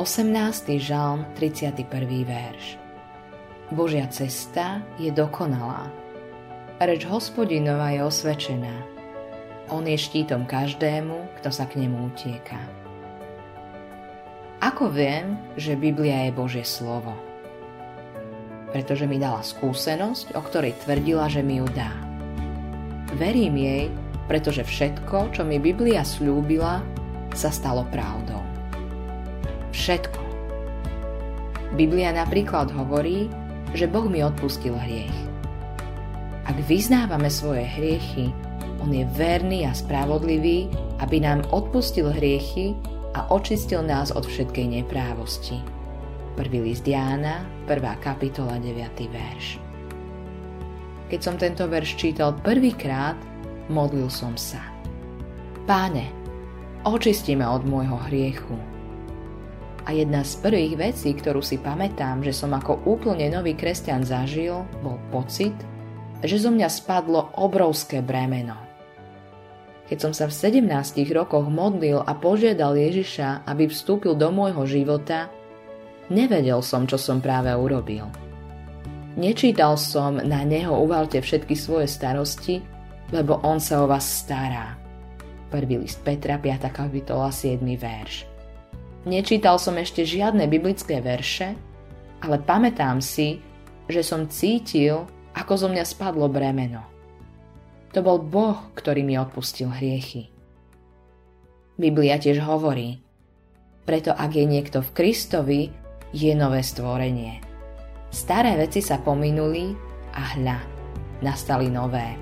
18. žalm, 31. verš. Božia cesta je dokonalá. Reč hospodinova je osvečená. On je štítom každému, kto sa k nemu utieka. Ako viem, že Biblia je Božie slovo? Pretože mi dala skúsenosť, o ktorej tvrdila, že mi ju dá. Verím jej, pretože všetko, čo mi Biblia slúbila, sa stalo pravdou všetko. Biblia napríklad hovorí, že Boh mi odpustil hriech. Ak vyznávame svoje hriechy, On je verný a spravodlivý, aby nám odpustil hriechy a očistil nás od všetkej neprávosti. Prvý list Jána, 1. kapitola, 9. verš. Keď som tento verš čítal prvýkrát, modlil som sa. Páne, očisti ma od môjho hriechu a jedna z prvých vecí, ktorú si pamätám, že som ako úplne nový kresťan zažil, bol pocit, že zo mňa spadlo obrovské bremeno. Keď som sa v 17 rokoch modlil a požiadal Ježiša, aby vstúpil do môjho života, nevedel som, čo som práve urobil. Nečítal som na neho uvalte všetky svoje starosti, lebo on sa o vás stará. Prvý list Petra, 5. kapitola, 7. verš. Nečítal som ešte žiadne biblické verše, ale pamätám si, že som cítil, ako zo mňa spadlo bremeno. To bol Boh, ktorý mi odpustil hriechy. Biblia tiež hovorí, preto ak je niekto v Kristovi, je nové stvorenie. Staré veci sa pominuli a hľa, nastali nové.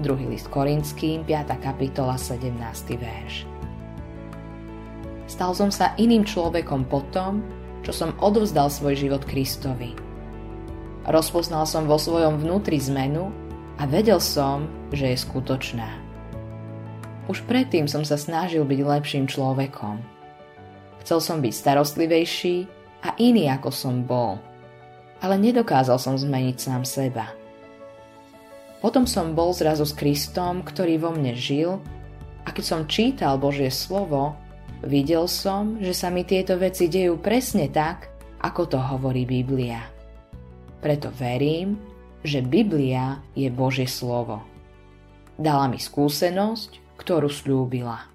Druhý list Korinským, 5. kapitola, 17. verš. Stal som sa iným človekom po tom, čo som odovzdal svoj život Kristovi. Rozpoznal som vo svojom vnútri zmenu a vedel som, že je skutočná. Už predtým som sa snažil byť lepším človekom. Chcel som byť starostlivejší a iný ako som bol, ale nedokázal som zmeniť sám seba. Potom som bol zrazu s Kristom, ktorý vo mne žil a keď som čítal Božie slovo, Videl som, že sa mi tieto veci dejú presne tak, ako to hovorí Biblia. Preto verím, že Biblia je Božie slovo. Dala mi skúsenosť, ktorú slúbila.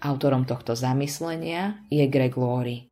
Autorom tohto zamyslenia je Greg Laurie.